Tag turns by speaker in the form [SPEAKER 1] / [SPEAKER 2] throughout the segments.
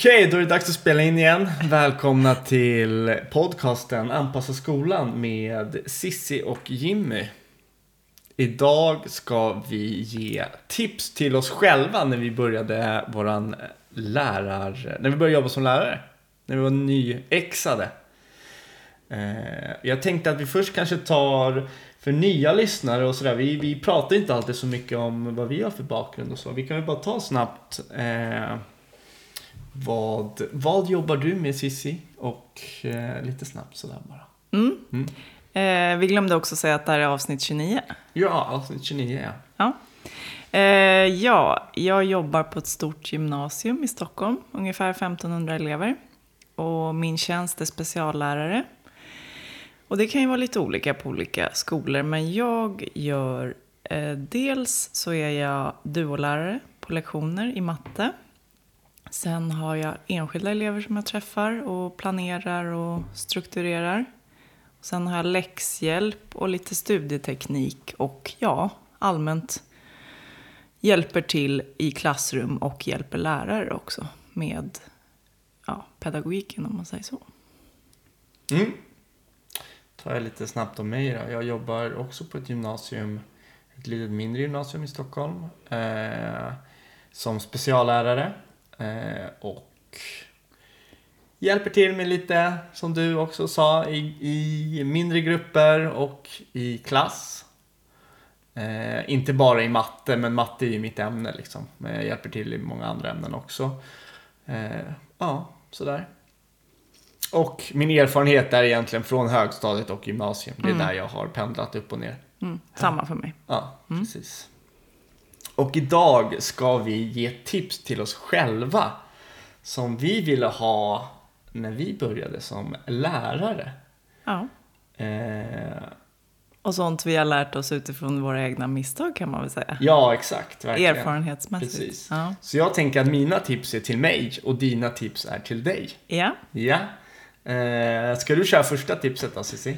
[SPEAKER 1] Okej, då är det dags att spela in igen. Välkomna till podcasten Anpassa skolan med Sissi och Jimmy. Idag ska vi ge tips till oss själva när vi började våran eh, lärar... När vi började jobba som lärare. När vi var nyexade. Eh, jag tänkte att vi först kanske tar för nya lyssnare och sådär. Vi, vi pratar inte alltid så mycket om vad vi har för bakgrund och så. Vi kan väl bara ta snabbt. Eh, vad, vad jobbar du med Sissi? Och eh, lite snabbt sådär bara.
[SPEAKER 2] Mm. Eh, vi glömde också säga att det här är avsnitt 29.
[SPEAKER 1] Ja, avsnitt 29 ja.
[SPEAKER 2] Ja. Eh, ja, jag jobbar på ett stort gymnasium i Stockholm, ungefär 1500 elever. Och min tjänst är speciallärare. Och det kan ju vara lite olika på olika skolor, men jag gör eh, dels så är jag duolärare på lektioner i matte. Sen har jag enskilda elever som jag träffar och planerar och strukturerar. Sen har jag läxhjälp och lite studieteknik och ja, allmänt hjälper till i klassrum och hjälper lärare också med ja, pedagogiken om man säger så.
[SPEAKER 1] Mm. Tar jag lite snabbt om mig då. Jag jobbar också på ett gymnasium, ett litet mindre gymnasium i Stockholm. Eh, som speciallärare. Eh, och hjälper till med lite, som du också sa, i, i mindre grupper och i klass. Eh, inte bara i matte, men matte är ju mitt ämne liksom. Men jag hjälper till i många andra ämnen också. Eh, ja, sådär. Och min erfarenhet är egentligen från högstadiet och gymnasium. Det är där jag har pendlat upp och ner.
[SPEAKER 2] Mm, samma för mig.
[SPEAKER 1] Ja, precis. Och idag ska vi ge tips till oss själva som vi ville ha när vi började som lärare.
[SPEAKER 2] Ja.
[SPEAKER 1] Eh,
[SPEAKER 2] Och sånt vi har lärt oss utifrån våra egna misstag kan man väl säga.
[SPEAKER 1] ja, exakt. Verkligen.
[SPEAKER 2] Erfarenhetsmässigt.
[SPEAKER 1] Precis.
[SPEAKER 2] Ja.
[SPEAKER 1] Så jag tänker att mina tips är till mig och dina tips är till dig.
[SPEAKER 2] ja.
[SPEAKER 1] Ja. Eh, ska du köra första tipset då, Cissi?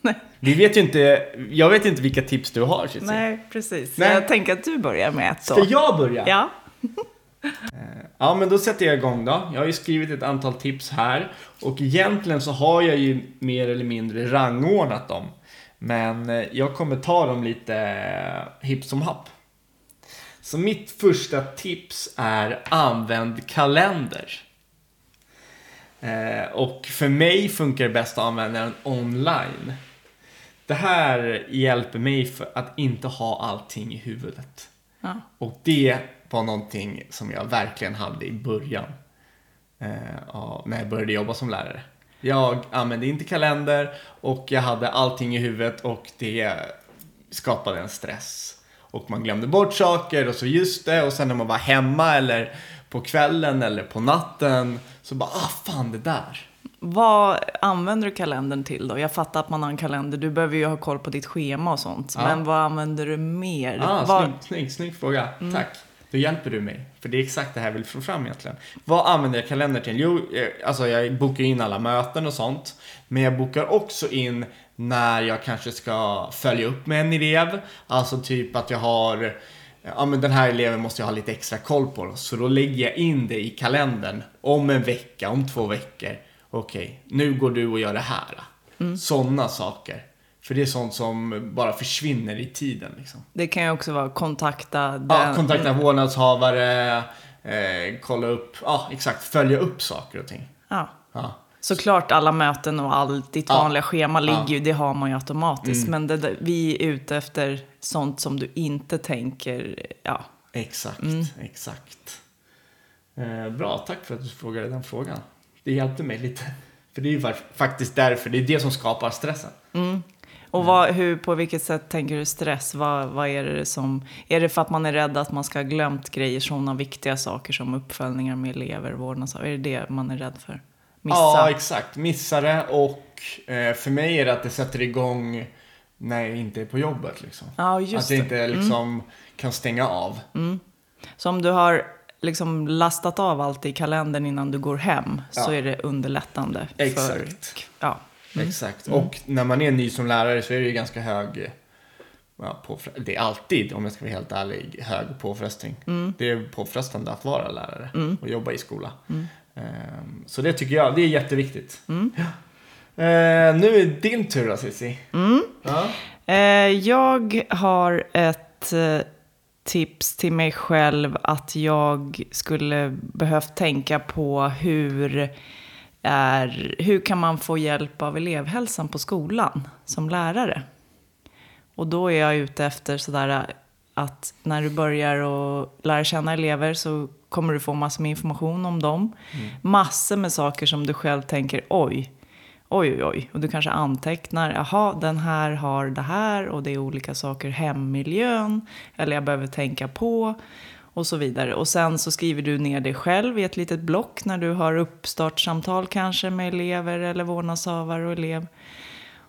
[SPEAKER 2] Nej.
[SPEAKER 1] Vi vet ju inte, jag vet inte vilka tips du har, Cissi.
[SPEAKER 2] Nej, precis.
[SPEAKER 1] Nej.
[SPEAKER 2] Jag tänker att du börjar med ett då.
[SPEAKER 1] Ska jag börja?
[SPEAKER 2] Ja.
[SPEAKER 1] Ja, men då sätter jag igång då. Jag har ju skrivit ett antal tips här och egentligen så har jag ju mer eller mindre rangordnat dem. Men eh, jag kommer ta dem lite eh, hipp som happ. Så mitt första tips är använd kalender. Eh, och för mig funkar det bäst att använda den online. Det här hjälper mig för att inte ha allting i huvudet.
[SPEAKER 2] Ja.
[SPEAKER 1] Och det var någonting som jag verkligen hade i början. Eh, när jag började jobba som lärare. Jag använde inte kalender och jag hade allting i huvudet och det skapade en stress. Och man glömde bort saker och så just det och sen när man var hemma eller på kvällen eller på natten så bara ah fan det där.
[SPEAKER 2] Vad använder du kalendern till då? Jag fattar att man har en kalender. Du behöver ju ha koll på ditt schema och sånt.
[SPEAKER 1] Ja.
[SPEAKER 2] Men vad använder du mer?
[SPEAKER 1] Ah,
[SPEAKER 2] vad...
[SPEAKER 1] snygg, snygg, snygg fråga. Tack. Då hjälper du mig. För det är exakt det här jag vill få fram egentligen. Vad använder jag kalender till? Jo, eh, alltså jag bokar in alla möten och sånt. Men jag bokar också in när jag kanske ska följa upp med en elev. Alltså typ att jag har, ja men den här eleven måste jag ha lite extra koll på. Så då lägger jag in det i kalendern om en vecka, om två veckor. Okej, nu går du och gör det här. Sådana saker. För det är sånt som bara försvinner i tiden liksom.
[SPEAKER 2] Det kan ju också vara kontakta den...
[SPEAKER 1] Ja, kontakta vårdnadshavare, eh, kolla upp, ja exakt, följa upp saker och ting.
[SPEAKER 2] Ja.
[SPEAKER 1] Ja.
[SPEAKER 2] Såklart alla möten och allt ditt
[SPEAKER 1] Ja.
[SPEAKER 2] vanliga schema ligger
[SPEAKER 1] Ja. Mm.
[SPEAKER 2] ju, det har man ju automatiskt. Men det, vi är ute efter sånt som du inte tänker, ja.
[SPEAKER 1] Exakt,
[SPEAKER 2] Mm.
[SPEAKER 1] exakt. Eh, bra, tack för att du frågade den frågan. Det hjälpte mig lite. För det är ju fa- faktiskt därför, det är det som skapar stressen.
[SPEAKER 2] Och vad, hur, på vilket sätt tänker du stress? Vad, vad är det som... Är det för att man är rädd att man ska ha glömt grejer, sådana viktiga saker som uppföljningar med elever, vårdnadshavare? Är det det man är rädd för? Missa?
[SPEAKER 1] Ja, exakt. Missa det och eh, för mig är det att det sätter igång när jag inte är på jobbet. Liksom.
[SPEAKER 2] Ja,
[SPEAKER 1] att jag
[SPEAKER 2] det. Mm.
[SPEAKER 1] inte liksom kan stänga av.
[SPEAKER 2] Så om du har liksom lastat av allt i kalendern innan du går hem så
[SPEAKER 1] Ja.
[SPEAKER 2] är det underlättande.
[SPEAKER 1] Exakt.
[SPEAKER 2] För, ja.
[SPEAKER 1] Exakt. Och när man är ny som lärare så är det ju ganska hög ja, påfre- det är alltid, om jag ska vara helt ärlig, hög påfrestning. Det är påfrestande att vara lärare och jobba i skola. Ehm, Så det tycker jag, det är jätteviktigt. Ja. Eh, nu är det din tur då Cissi. Ja.
[SPEAKER 2] Eh, jag har ett eh, tips till mig själv att jag skulle behövt tänka på hur, är, hur kan man få hjälp av elevhälsan på skolan som lärare. Och då är jag ute efter sådär att när du börjar att lära känna elever så kommer du få massor med information om dem. Massor med saker som du själv tänker oj, oj, oj, oj. Och du kanske antecknar, jaha, den här har det här och det är olika saker, hemmiljön, eller jag behöver tänka på och så vidare. Och sen så skriver du ner det själv i ett litet block när du har uppstartssamtal kanske med elever eller vårdnadshavare och elev.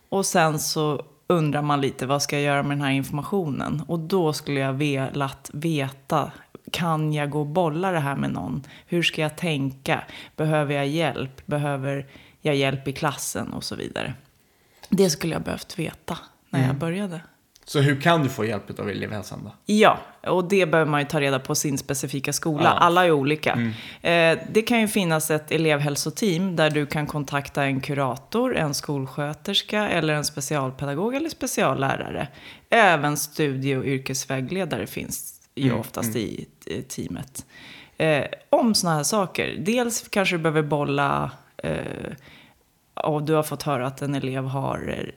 [SPEAKER 2] Och sen så undrar man lite vad ska jag göra med den här informationen? Och då skulle jag velat veta, kan jag gå och bolla det här med någon? Hur ska jag tänka? Behöver jag hjälp? Behöver jag hjälp i klassen? Och så vidare. Det skulle jag behövt veta när jag började.
[SPEAKER 1] Så hur kan du få hjälp av elevhälsan då?
[SPEAKER 2] Ja, och det behöver man ju ta reda på sin specifika skola.
[SPEAKER 1] Ja.
[SPEAKER 2] Alla är olika. Eh, det kan ju finnas ett elevhälsoteam där du kan kontakta en kurator, en skolsköterska eller en specialpedagog eller speciallärare. Även studie och yrkesvägledare finns ju oftast i eh, teamet. Eh, om sådana här saker. Dels kanske du behöver bolla Eh, och du har fått höra att en elev har eh,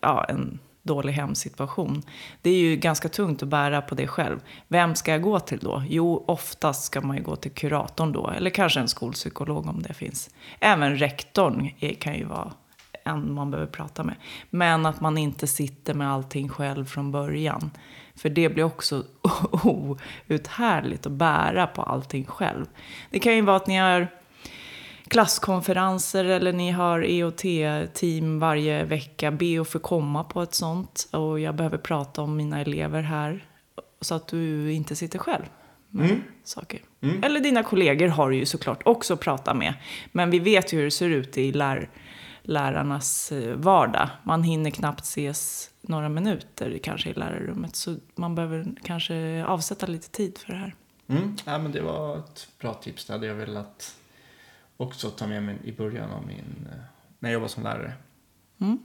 [SPEAKER 2] ja, en dålig hemsituation. Det är ju ganska tungt att bära på det själv. Vem ska jag gå till då? Jo, oftast ska man ju gå till kuratorn då, eller kanske en skolpsykolog om det finns. Även rektorn kan ju vara en man behöver prata med. Men att man inte sitter med allting själv från början. För det blir också outhärdligt att bära på allting själv. Det kan ju vara att ni har klasskonferenser eller ni har EOT-team varje vecka. Be att få komma på ett sånt. Och jag behöver prata om mina elever här. Så att du inte sitter själv med saker. Eller dina kollegor har du ju såklart också att prata med. Men vi vet ju hur det ser ut i lär, lärarnas eh, vardag. Man hinner knappt ses några minuter kanske i lärarrummet. Så man behöver kanske avsätta lite tid för det här.
[SPEAKER 1] Mm. Ja, men det var ett bra tips. Det hade jag velat också ta med mig i början av min... eh, När jag jobbade som lärare.
[SPEAKER 2] Mm.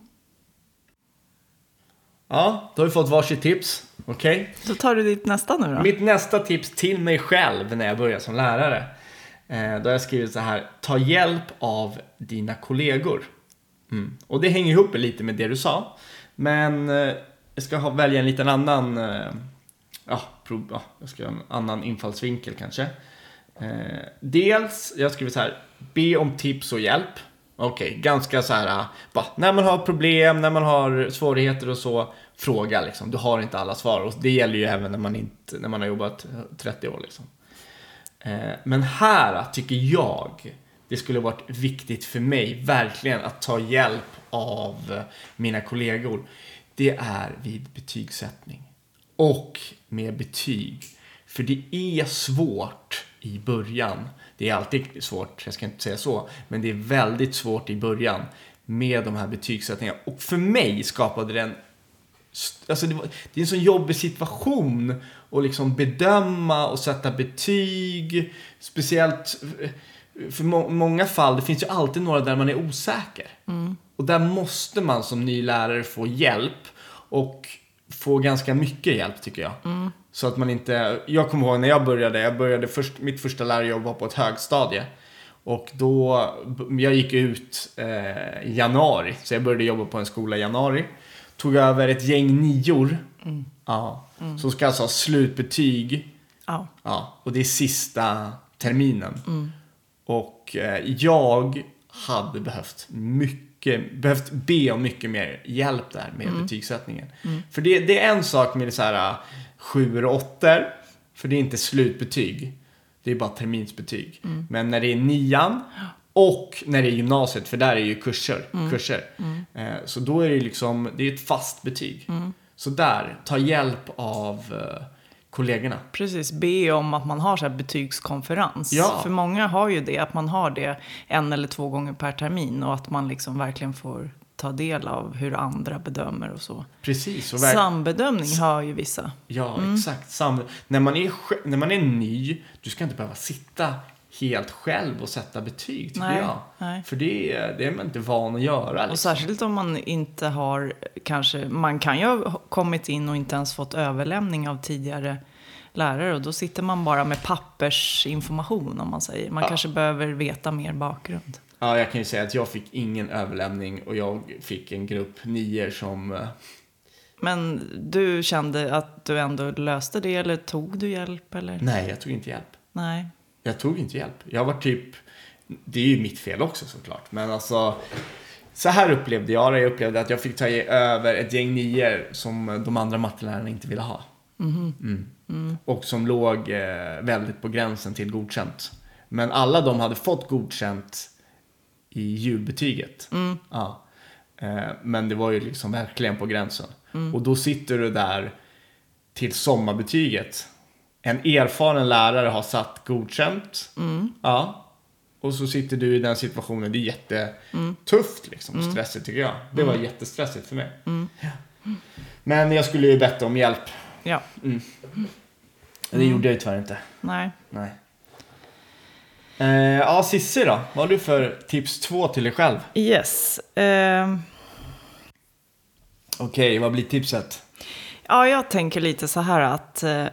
[SPEAKER 1] Ja, då har vi fått varsitt tips. Okej?
[SPEAKER 2] Så tar du ditt nästa nu då?
[SPEAKER 1] Mitt nästa tips till mig själv när jag börjar som lärare. Eh, då har jag skrivit så här. Ta hjälp av dina kollegor. Mm. Och det hänger ihop lite med det du sa. Men eh, jag ska ha, välja en liten annan... Eh, ja, prov, ja, jag ska ha en annan infallsvinkel kanske. Eh, dels, jag skriver så här. Be om tips och hjälp. Okej, ganska så här, eh, bara, när man har problem, när man har svårigheter och så, fråga liksom. Du har inte alla svar och det gäller ju även när man, inte, när man har jobbat eh, 30 år liksom. Eh, men här eh, tycker jag det skulle varit viktigt för mig verkligen att ta hjälp av mina kollegor. Det är vid betygssättning och med betyg. För det är svårt i början. Det är alltid svårt, jag ska inte säga så, men det är väldigt svårt i början med de här betygssättningarna. Och för mig skapade den Alltså det, var, det är en sån jobbig situation att liksom bedöma och sätta betyg. Speciellt för må, många fall, det finns ju alltid några där man är osäker. Och där måste man som ny lärare få hjälp. Och få ganska mycket hjälp tycker jag. Så att man inte, jag kommer ihåg när jag började, jag började först, mitt första lärarjobb var på ett högstadie. Och då, jag gick ut eh, i januari, så jag började jobba på en skola i januari. Tog över ett gäng nior. Ja, Som ska alltså ha slutbetyg.
[SPEAKER 2] Ja.
[SPEAKER 1] Ja, och det är sista terminen. Och eh, jag hade behövt mycket, behövt be om mycket mer hjälp där med betygssättningen. För det, det är en sak med det så här sjuor och åttor, för det är inte slutbetyg. Det är bara terminsbetyg. Men när det är nian och när det är gymnasiet, för där är ju kurser. kurser. Eh, så då är det liksom, det är ett fast betyg. Så där, ta hjälp av eh, kollegorna.
[SPEAKER 2] Precis, be om att man har så här betygskonferens.
[SPEAKER 1] Ja.
[SPEAKER 2] För många har ju det, att man har det en eller två gånger per termin och att man liksom verkligen får ta del av hur andra bedömer och så.
[SPEAKER 1] Precis. Och
[SPEAKER 2] Sambedömning har ju vissa.
[SPEAKER 1] Ja,
[SPEAKER 2] Mm.
[SPEAKER 1] exakt. Sam- när, man är, när man är ny, du ska inte behöva sitta helt själv och sätta betyg, tycker
[SPEAKER 2] Nej,
[SPEAKER 1] jag.
[SPEAKER 2] nej.
[SPEAKER 1] För det, är- det är man inte van att göra. Liksom.
[SPEAKER 2] Och särskilt om man inte har, kanske, man kan ju ha kommit in och inte ens fått överlämning av tidigare lärare och då sitter man bara med pappersinformation om man säger. Man
[SPEAKER 1] Ja.
[SPEAKER 2] kanske behöver veta mer bakgrund.
[SPEAKER 1] Ja, jag kan ju säga att jag fick ingen överlämning och jag fick en grupp nior som... eh,
[SPEAKER 2] Men du kände att du ändå löste det eller tog du hjälp eller?
[SPEAKER 1] Nej, jag tog inte hjälp.
[SPEAKER 2] Nej.
[SPEAKER 1] Jag tog inte hjälp. Jag var typ... Det är ju mitt fel också såklart. Men alltså... Så här upplevde jag det. Jag upplevde att jag fick ta över ett gäng nior som de andra mattelärarna inte ville ha. Mm. Och som låg eh, väldigt på gränsen till godkänt. Men alla de hade fått godkänt i ljudbetyget. Ja. Eh, men det var ju liksom verkligen på gränsen. Och då sitter du där till sommarbetyget. En erfaren lärare har satt godkänt. Ja. Och så sitter du i den situationen. Det är jättetufft liksom. och Stressigt tycker jag. Det var jättestressigt för mig. Ja. Men jag skulle ju bett om hjälp.
[SPEAKER 2] Ja.
[SPEAKER 1] Det gjorde jag ju tyvärr inte.
[SPEAKER 2] Nej.
[SPEAKER 1] Nej. Eh, ja, Cissi då? Vad har du för tips två till dig själv?
[SPEAKER 2] Yes. Ehm,
[SPEAKER 1] Okej, vad blir tipset?
[SPEAKER 2] Ja, jag tänker lite så här att eh,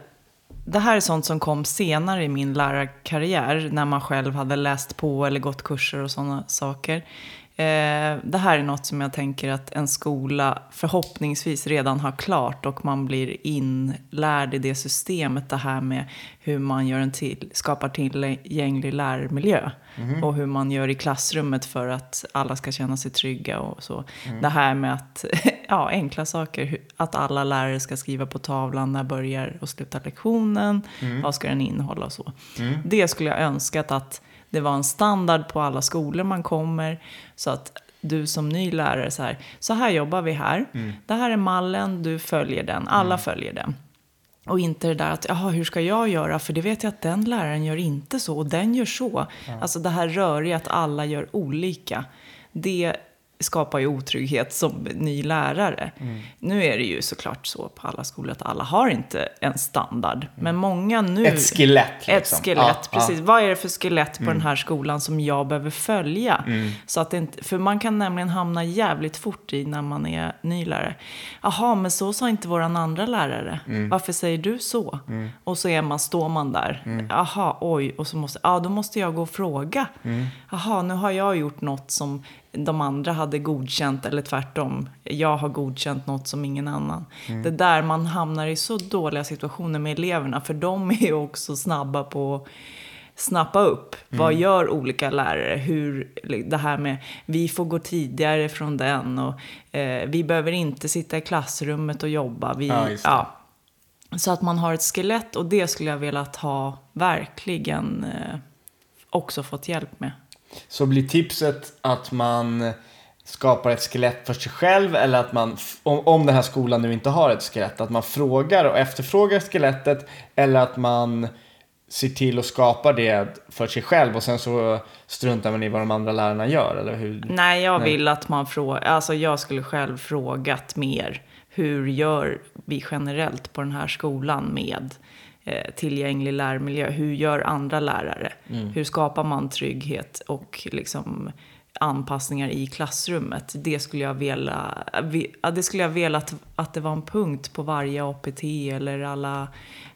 [SPEAKER 2] det här är sånt som kom senare i min lärarkarriär när man själv hade läst på eller gått kurser och sådana saker. Eh, det här är något som jag tänker att en skola förhoppningsvis redan har klart och man blir inlärd i det systemet. Det här med hur man gör en till, skapar tillgänglig lärmiljö och hur man gör i klassrummet för att alla ska känna sig trygga och så. Det här med att, ja, enkla saker, att alla lärare ska skriva på tavlan när börjar och slutar lektionen, vad ska den innehålla och så. Det skulle jag önskat att det var en standard på alla skolor man kommer så att du som ny lärare så här, så här jobbar vi här. Det här är mallen, du följer den, alla följer den. Och inte det där att, jaha, hur ska jag göra? För det vet jag att den läraren gör inte så och den gör så. Alltså det här röriga att alla gör olika. Det skapar ju otrygghet som ny lärare. Nu är det ju såklart så på alla skolor att alla har inte en standard. Men många nu...
[SPEAKER 1] Ett skelett, liksom.
[SPEAKER 2] Ett skelett,
[SPEAKER 1] Ja, ja.
[SPEAKER 2] precis. Vad är det för skelett på den här skolan som jag behöver följa? Så att inte, för man kan nämligen hamna jävligt fort i när man är ny lärare. Jaha, men så sa inte våran andra lärare. Varför säger du så? Och så är man, står man där. Jaha, oj. Och så måste, ja, då måste jag gå och fråga. Jaha, nu har jag gjort något som de andra hade godkänt eller tvärtom. Jag har godkänt något som ingen annan. Det där man hamnar i så dåliga situationer med eleverna för de är ju också snabba på att snappa upp. Vad gör olika lärare? Hur, det här med vi får gå tidigare från den och eh, vi behöver inte sitta i klassrummet och jobba. Vi,
[SPEAKER 1] Ja,
[SPEAKER 2] ja. Så att man har ett skelett och det skulle jag velat ha verkligen eh, också fått hjälp med.
[SPEAKER 1] Så blir tipset att man skapar ett skelett för sig själv eller att man, om, om den här skolan nu inte har ett skelett, att man frågar och efterfrågar skelettet eller att man ser till att skapa det för sig själv och sen så struntar man i vad de andra lärarna gör, eller hur?
[SPEAKER 2] Nej, jag
[SPEAKER 1] Nej.
[SPEAKER 2] vill att man frågar, alltså jag skulle själv frågat mer. Hur gör vi generellt på den här skolan med tillgänglig lärmiljö? Hur gör andra lärare? Hur skapar man trygghet och liksom anpassningar i klassrummet? Det skulle jag vilja, vi- ja, det skulle jag vilja att, att det var en punkt på varje APT eller alla,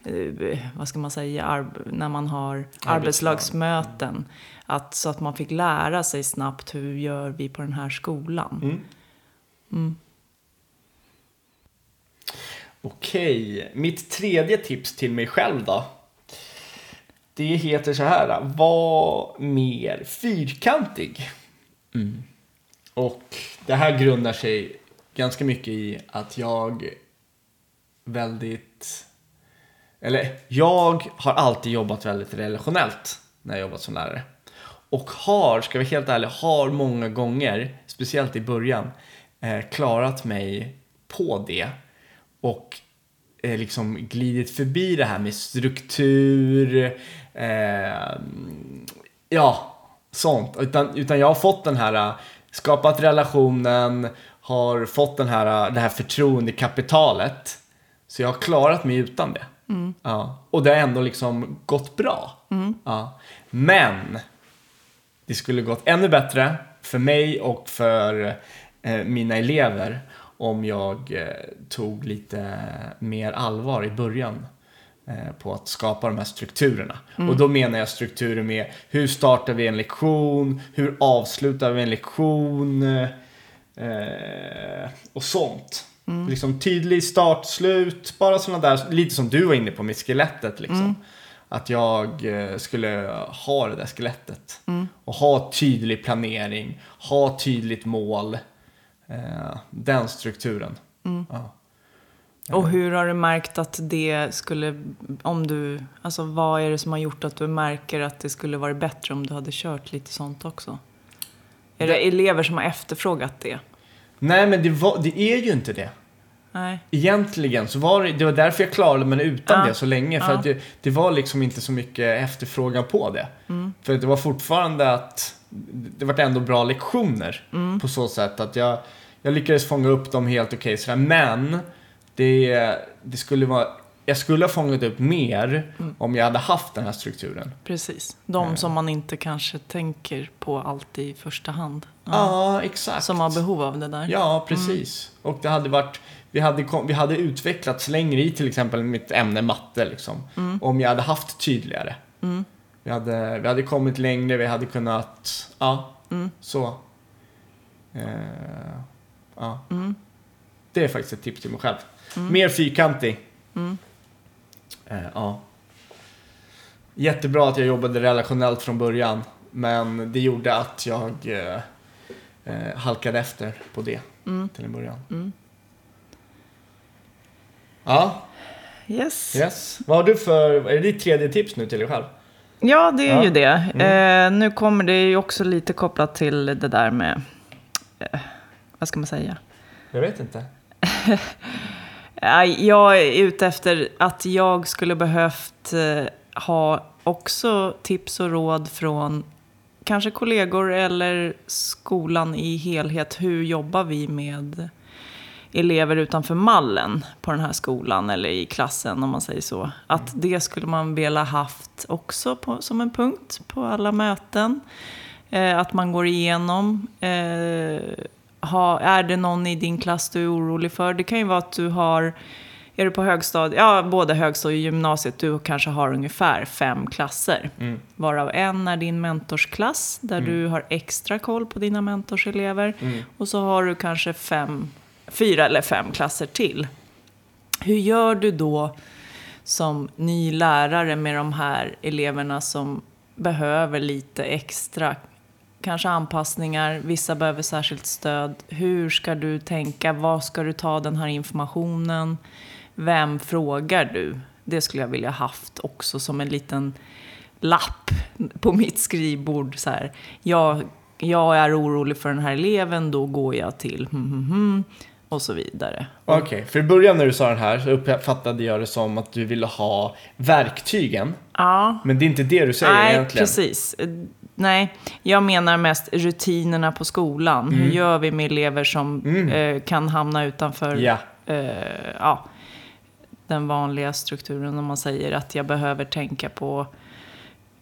[SPEAKER 2] eh, vad ska man säga, när man har arbetslagsmöten. Att, så att man fick lära sig snabbt hur gör vi på den här skolan.
[SPEAKER 1] Okej, mitt tredje tips till mig själv då. Det heter så här, var mer fyrkantig. Och det här grundar sig ganska mycket i att jag väldigt, eller jag har alltid jobbat väldigt relationellt när jag jobbat som lärare. Och har, ska vi helt ärliga, har många gånger, speciellt i början, eh, klarat mig på det. Och eh, liksom glidit förbi det här med struktur, eh, ja, sånt. Utan, utan jag har fått den här, skapat relationen, har fått den här, det här förtroendekapitalet. Så jag har klarat mig utan det. Ja. Och det har ändå liksom gått bra. Ja. Men det skulle gått ännu bättre för mig och för eh, mina elever om jag eh, tog lite mer allvar i början eh, på att skapa de här strukturerna. Och då menar jag strukturer med hur startar vi en lektion, hur avslutar vi en lektion eh, och sånt. Liksom tydlig start, slut, bara sådana där, lite som du var inne på med skelettet liksom. Att jag eh, skulle ha det där skelettet. Och ha tydlig planering, ha tydligt mål. Eh, den strukturen. Ja.
[SPEAKER 2] Och hur har du märkt att det skulle, om du, alltså vad är det som har gjort att du märker att det skulle varit bättre om du hade kört lite sånt också? Är det elever som har efterfrågat det?
[SPEAKER 1] Nej men det, var, det är ju inte det.
[SPEAKER 2] Nej.
[SPEAKER 1] Egentligen så var det, det var därför jag klarade mig utan
[SPEAKER 2] Ja.
[SPEAKER 1] det så länge. För
[SPEAKER 2] Ja.
[SPEAKER 1] att det, det var liksom inte så mycket efterfrågan på det.
[SPEAKER 2] Mm.
[SPEAKER 1] För att det var fortfarande att det var ändå bra lektioner
[SPEAKER 2] Mm.
[SPEAKER 1] på så sätt att jag, jag lyckades fånga upp dem helt okej sådär. Men det, det skulle vara, jag skulle ha fångat upp mer
[SPEAKER 2] Mm.
[SPEAKER 1] om jag hade haft den här strukturen.
[SPEAKER 2] Precis. De som man inte kanske tänker på alltid i första hand.
[SPEAKER 1] Ja, exakt.
[SPEAKER 2] Som har behov av det där.
[SPEAKER 1] Ja, precis. Och det hade varit, vi hade, vi hade utvecklats längre i till exempel mitt ämne matte liksom. Om jag hade haft tydligare. Vi, hade, vi hade kommit längre, vi hade kunnat, ja, så. Eh, ja. Det är faktiskt ett tips till mig själv. Mer fyrkantig. Eh, ja. Jättebra att jag jobbade relationellt från början. Men det gjorde att jag eh, eh, halkade efter på det till en början. Ja,
[SPEAKER 2] Yes.
[SPEAKER 1] yes. Vad har du för, är det ditt tredje tips nu till dig själv?
[SPEAKER 2] Ja, det är
[SPEAKER 1] Ja.
[SPEAKER 2] ju det. Eh, nu kommer det ju också lite kopplat till det där med, eh, vad ska man säga?
[SPEAKER 1] Jag vet inte.
[SPEAKER 2] Jag är ute efter att jag skulle behövt eh, ha också tips och råd från kanske kollegor eller skolan i helhet. Hur jobbar vi med elever utanför mallen på den här skolan eller i klassen om man säger så. Att det skulle man vilja haft också på, som en punkt på alla möten. Eh, att man går igenom. Eh, ha, är det någon i din klass du är orolig för? Det kan ju vara att du har, är du på högstadiet, ja både högstadiet och gymnasiet, du kanske har ungefär fem klasser. Varav en är din mentorsklass, där du har extra koll på dina mentorselever. Och så har du kanske fem, fyra eller fem klasser till. Hur gör du då som ny lärare med de här eleverna som behöver lite extra kanske anpassningar, vissa behöver särskilt stöd. Hur ska du tänka? Var ska du ta den här informationen? Vem frågar du? Det skulle jag vilja haft också som en liten lapp på mitt skrivbord. Så här, jag, jag är orolig för den här eleven, då går jag till Mm, mm, mm och så vidare.
[SPEAKER 1] Okej, för i början när du sa den här så uppfattade jag det som att du ville ha verktygen.
[SPEAKER 2] Ja,
[SPEAKER 1] Men det är inte det du säger
[SPEAKER 2] Nej,
[SPEAKER 1] egentligen.
[SPEAKER 2] precis. Eh, Nej, jag menar mest rutinerna på skolan.
[SPEAKER 1] Mm.
[SPEAKER 2] Hur gör vi med elever som eh, kan hamna utanför
[SPEAKER 1] Ja.
[SPEAKER 2] eh, ja, den vanliga strukturen? Om man säger att jag behöver tänka på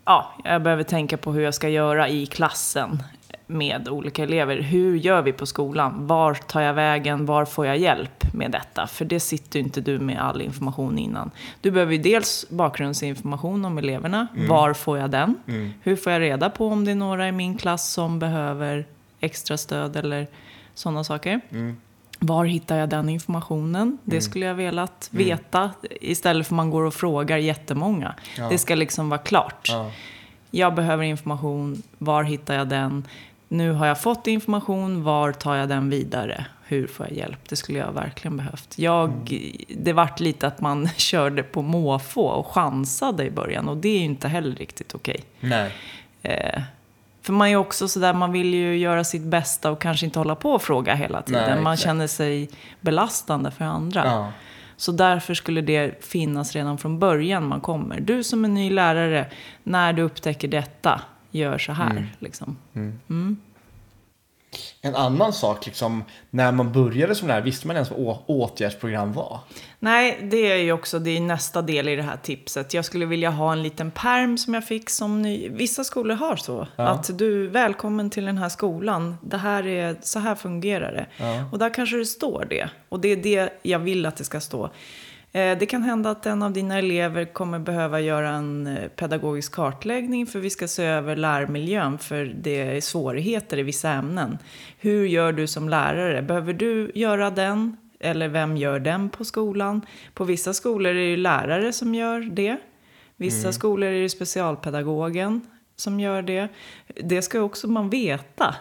[SPEAKER 2] ja, jag behöver tänka på hur jag ska göra i klassen med olika elever. Hur gör vi på skolan? Var tar jag vägen? Var får jag hjälp med detta? För det sitter ju inte du med all information innan. Du behöver ju dels bakgrundsinformation om eleverna. Var får jag den? Hur får jag reda på om det är några i min klass som behöver extra stöd eller sådana saker? Var hittar jag den informationen? Det skulle jag velat veta istället för man går och frågar jättemånga. Det ska liksom vara klart.
[SPEAKER 1] Ja.
[SPEAKER 2] Jag behöver information, var hittar jag den? Nu har jag fått information, var tar jag den vidare? Hur får jag hjälp? Det skulle jag verkligen behövt. Jag, Det vart lite att man körde på måfå och chansade i början och det är ju inte heller riktigt okej.
[SPEAKER 1] Nej.
[SPEAKER 2] Eh, för man är ju också sådär, man vill ju göra sitt bästa och kanske inte hålla på och fråga hela tiden.
[SPEAKER 1] Nej,
[SPEAKER 2] man känner sig belastande för andra.
[SPEAKER 1] Ja.
[SPEAKER 2] Så därför skulle det finnas redan från början man kommer. Du som är ny lärare, när du upptäcker detta, gör så här. Liksom.
[SPEAKER 1] En annan sak, liksom, när man började som lärare, visste man ens vad å- åtgärdsprogram var?
[SPEAKER 2] Nej, det är ju också det är nästa del i det här tipset. Jag skulle vilja ha en liten perm som jag fick som ny. Vissa skolor har så. Att du, välkommen till den här skolan. Det här är, så här fungerar det. Och där kanske det står det. Och det är det jag vill att det ska stå. Eh, Det kan hända att en av dina elever kommer behöva göra en eh, pedagogisk kartläggning för vi ska se över lärmiljön för det är svårigheter i vissa ämnen. Hur gör du som lärare? Behöver du göra den? Eller vem gör den på skolan? På vissa skolor är det lärare som gör det. Vissa skolor är det specialpedagogen som gör det. Det ska också man veta.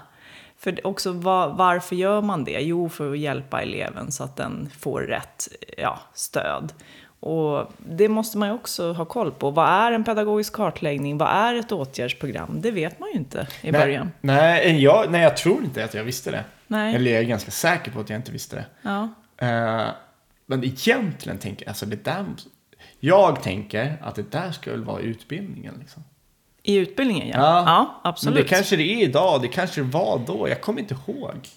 [SPEAKER 2] För också va- varför gör man det? Jo, för att hjälpa eleven så att den får rätt ja, stöd. Och det måste man ju också ha koll på. Vad är en pedagogisk kartläggning? Vad är ett åtgärdsprogram? Det vet man ju inte i början.
[SPEAKER 1] Nej, nej, jag, nej, jag tror inte att jag visste det.
[SPEAKER 2] Nej.
[SPEAKER 1] Eller jag är ganska säker på att jag inte visste det.
[SPEAKER 2] Ja.
[SPEAKER 1] Eh, men egentligen tänker jag, alltså det där, jag tänker att det där ska väl vara utbildningen liksom.
[SPEAKER 2] I utbildningen, ja.
[SPEAKER 1] Ja.
[SPEAKER 2] Ja, absolut.
[SPEAKER 1] Men det kanske det är idag, det kanske det var då, jag kommer inte ihåg.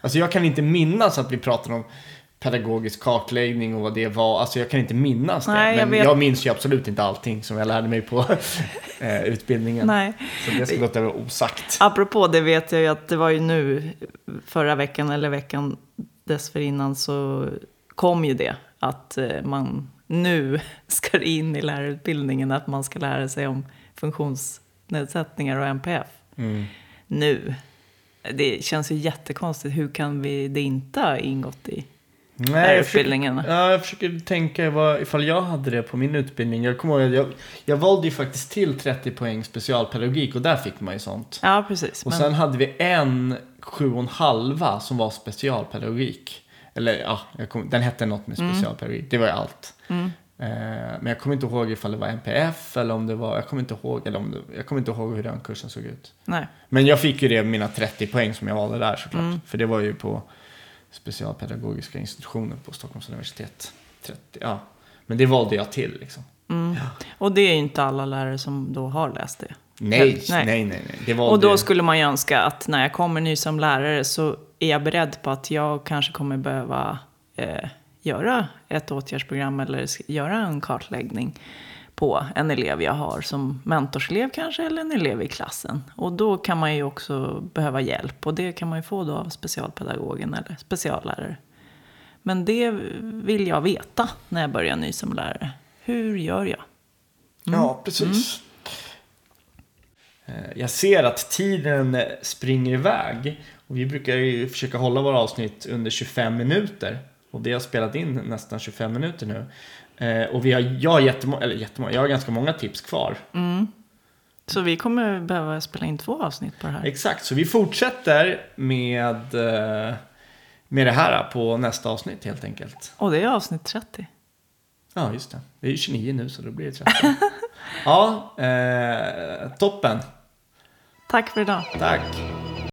[SPEAKER 1] Alltså jag kan inte minnas att vi pratade om pedagogisk kartläggning och vad det var. Alltså jag kan inte minnas det.
[SPEAKER 2] Nej, jag
[SPEAKER 1] men jag,
[SPEAKER 2] vet.
[SPEAKER 1] minns ju absolut inte allting som jag lärde mig på eh, utbildningen.
[SPEAKER 2] Nej.
[SPEAKER 1] Så det ska låta vara osagt.
[SPEAKER 2] Apropå det vet jag ju att det var ju nu, förra veckan eller veckan dessförinnan så kom ju det att eh, man nu ska in i lärarutbildningen att man ska lära sig om funktionsnedsättningar och NPF.
[SPEAKER 1] Mm.
[SPEAKER 2] Nu. Det känns ju jättekonstigt. Hur kan vi det inte ha ingått i
[SPEAKER 1] Nej, jag försöker, ja, jag försöker tänka vad, ifall jag hade det på min utbildning. Jag kommer ihåg jag, jag valde ju faktiskt till 30 poäng specialpedagogik och där fick man ju sånt.
[SPEAKER 2] Ja, precis.
[SPEAKER 1] Och
[SPEAKER 2] Men,
[SPEAKER 1] sen hade vi en sju och en halva som var specialpedagogik. Eller ja, kom, den hette något med
[SPEAKER 2] Mm.
[SPEAKER 1] specialpedagogik. Det var ju allt. Eh, men jag kommer inte ihåg ifall det var NPF eller om det var, jag kommer inte ihåg, eller om det, jag kommer inte ihåg hur den kursen såg ut.
[SPEAKER 2] nej.
[SPEAKER 1] Men jag fick ju det, mina 30 poäng som jag valde där såklart.
[SPEAKER 2] Mm.
[SPEAKER 1] För det var ju på specialpedagogiska institutionen på Stockholms universitet. 30, ja. Men det valde jag till liksom.
[SPEAKER 2] Och det är ju inte alla lärare som då har läst det.
[SPEAKER 1] Nej,
[SPEAKER 2] Nej.
[SPEAKER 1] nej, nej, nej. Det valde
[SPEAKER 2] Och då skulle man ju önska att när jag kommer ny som lärare så är jag beredd på att jag kanske kommer behöva eh, göra ett åtgärdsprogram eller göra en kartläggning på en elev jag har som mentorselev kanske eller en elev i klassen. Och då kan man ju också behöva hjälp och det kan man ju få då av specialpedagogen eller speciallärare. Men det vill jag veta när jag börjar ny som lärare. Hur gör jag?
[SPEAKER 1] Ja, precis. Eh, Jag ser att tiden springer iväg. Och vi brukar ju försöka hålla våra avsnitt under 25 minuter. Och vi har spelat in nästan 25 minuter nu. Eh, Och vi har, jag har jättemånga, eller jättemånga, jag har ganska många tips kvar.
[SPEAKER 2] Så vi kommer behöva spela in två avsnitt på det här.
[SPEAKER 1] Exakt, så vi fortsätter med, eh, med det här på nästa avsnitt helt enkelt.
[SPEAKER 2] Och det är avsnitt 30.
[SPEAKER 1] Ja, just det. Det är ju 29 nu så då blir det 30. ja, eh, toppen.
[SPEAKER 2] Tack för idag.
[SPEAKER 1] Tack.